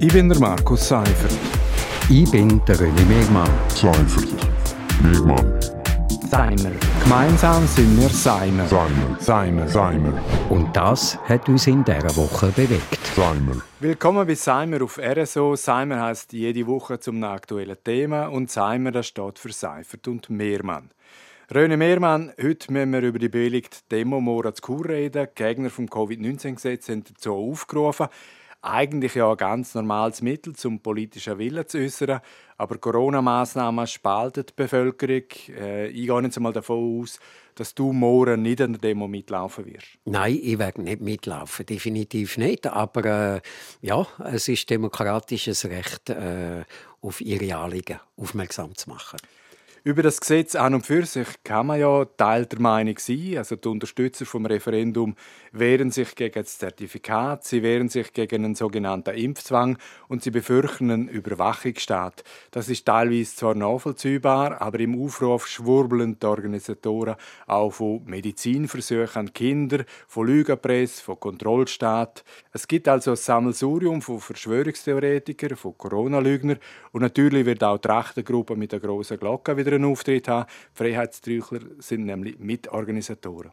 Ich bin der Markus Seifert. Ich bin der René Megmann. Seifert. Megmann. Seimer. Gemeinsam sind wir Seimer. Seimer. Seimer. Seimer. Und das hat uns in dieser Woche bewegt. Seimer. Willkommen bei Seimer auf RSO. Seimer heißt jede Woche zum aktuellen Thema und Seimer das steht für Seifert und Mehrmann. Röne Mehrmann, heute müssen wir über die bewilligte Demo Mora zu Kur reden. Die Gegner vom Covid-19-Gesetz haben dazu aufgerufen. Eigentlich ja ein ganz normales Mittel, zum politischen Willen zu äußern. Aber Corona-Massnahmen spalten die Bevölkerung. Äh, ich gehe jetzt einmal davon aus, dass du morgen nicht an der Demo mitlaufen wirst. Nein, ich werde nicht mitlaufen, definitiv nicht. Aber äh, ja, es ist demokratisches Recht, äh, auf ihre Anliegen aufmerksam zu machen. Über das Gesetz an und für sich kann man ja Teil der Meinung sein. Also die Unterstützer vom Referendum wehren sich gegen das Zertifikat, sie wehren sich gegen einen sogenannten Impfzwang und sie befürchten einen Überwachungsstaat. Das ist teilweise zwar nachvollziehbar, aber im Aufruf schwurbeln die Organisatoren auch von Medizinversuchen an Kinder, von Lügenpresse, von Kontrollstaat. Es gibt also ein Sammelsurium von Verschwörungstheoretikern, von Corona-Lügnern und natürlich wird auch die Rechtengruppe mit der grossen Glocke wieder einen Auftritt haben. Die Freiheitsträuchler sind nämlich Mitorganisatoren.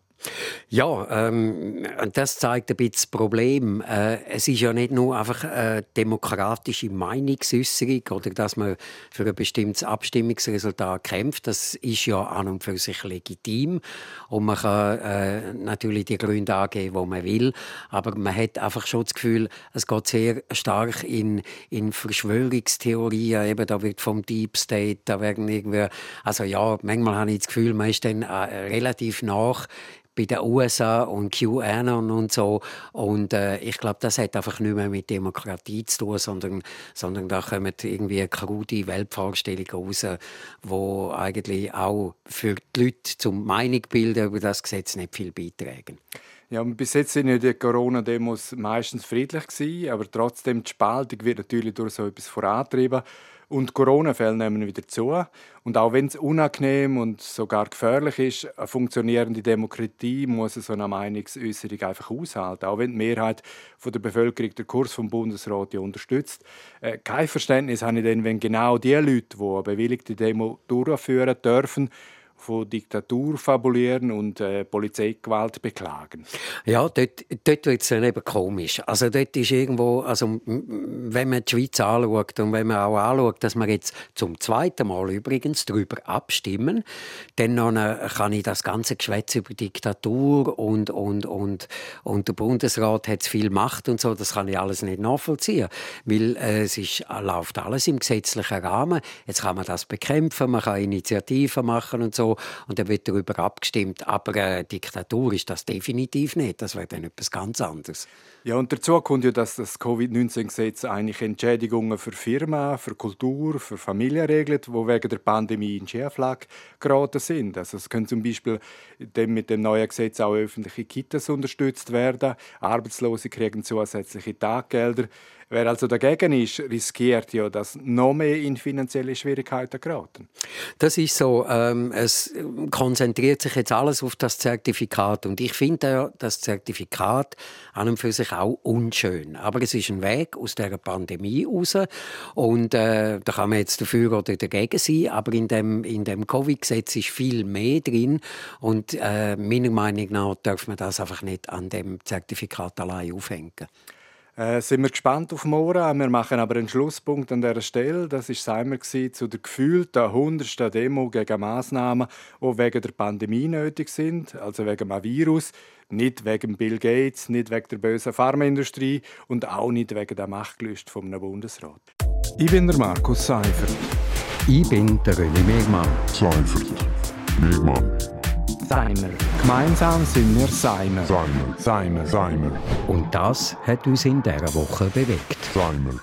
Ja, ähm, das zeigt ein bisschen das Problem. Äh, es ist ja nicht nur einfach eine demokratische Meinungsäußerung oder dass man für ein bestimmtes Abstimmungsresultat kämpft. Das ist ja an und für sich legitim und man kann äh, natürlich die Gründe angeben, wo man will. Aber man hat einfach schon das Gefühl, es geht sehr stark in, in Verschwörungstheorien. Eben, da wird vom Deep State, da werden irgendwie, also ja, manchmal habe ich das Gefühl, man ist dann äh, relativ nach bei den USA und QAnon und so. Und äh, ich glaube, das hat einfach nicht mehr mit Demokratie zu tun, sondern, sondern da kommen irgendwie krude Weltvorstellungen raus, die eigentlich auch für die Leute zum Meinung bilden über das Gesetz nicht viel beitragen. Ja, bis jetzt sind ja die Corona-Demos meistens friedlich gewesen, aber trotzdem die Spaltung wird natürlich durch so etwas vorantrieben. Und Corona-Fälle nehmen wieder zu. Und auch wenn es unangenehm und sogar gefährlich ist, eine funktionierende Demokratie muss so eine Meinungsäußerung einfach aushalten. Auch wenn die Mehrheit von der Bevölkerung den Kurs vom Bundesrat ja unterstützt. Äh, kein Verständnis habe ich dann, wenn genau die Leute, die eine bewilligte Demo durchführen dürfen, von Diktatur fabulieren und äh, Polizeigewalt beklagen. Ja, dort, dort wird es dann eben komisch. Also dort ist irgendwo, also wenn man die Schweiz anschaut und wenn man auch anschaut, dass wir jetzt zum zweiten Mal übrigens darüber abstimmen, dann kann ich das ganze Geschwätz über Diktatur und, und, und, und der Bundesrat hat viel Macht und so, das kann ich alles nicht nachvollziehen, weil äh, es ist, läuft alles im gesetzlichen Rahmen. Jetzt kann man das bekämpfen, man kann Initiativen machen und so und dann wird darüber abgestimmt. Aber äh, Diktatur ist das definitiv nicht. Das wäre dann etwas ganz anderes. Ja, und dazu kommt ja, dass das Covid-19-Gesetz eigentlich Entschädigungen für Firmen, für Kultur, für Familien regelt, die wegen der Pandemie in Schieflage geraten sind. Also es können zum Beispiel mit dem neuen Gesetz auch öffentliche Kitas unterstützt werden. Arbeitslose kriegen zusätzliche Taggelder. Wer also dagegen ist, riskiert ja, dass noch mehr in finanzielle Schwierigkeiten geraten. Das ist so. Ähm, es konzentriert sich jetzt alles auf das Zertifikat und ich finde ja, das Zertifikat an und für sich auch unschön. Aber es ist ein Weg aus der Pandemie raus und äh, da kann man jetzt dafür oder dagegen sein. Aber in dem in dem Covid-Gesetz ist viel mehr drin und äh, meiner Meinung nach darf man das einfach nicht an dem Zertifikat allein aufhängen. Äh, sind wir gespannt auf morgen. Wir machen aber einen Schlusspunkt an dieser Stelle. Das war Seimer zu der gefühlten 100. Demo gegen Massnahmen, die wegen der Pandemie nötig sind, also wegen einem Virus. Nicht wegen Bill Gates, nicht wegen der bösen Pharmaindustrie und auch nicht wegen der Machtgelüste vom Bundesrat. Ich bin der Markus Seifert. Ich bin der René Megmann. Seifert. Megmann. Seimer. Gemeinsam sind wir Seimer. Seimer. Seimer. Seimer. Und das hat uns in dieser Woche bewegt. Seimer.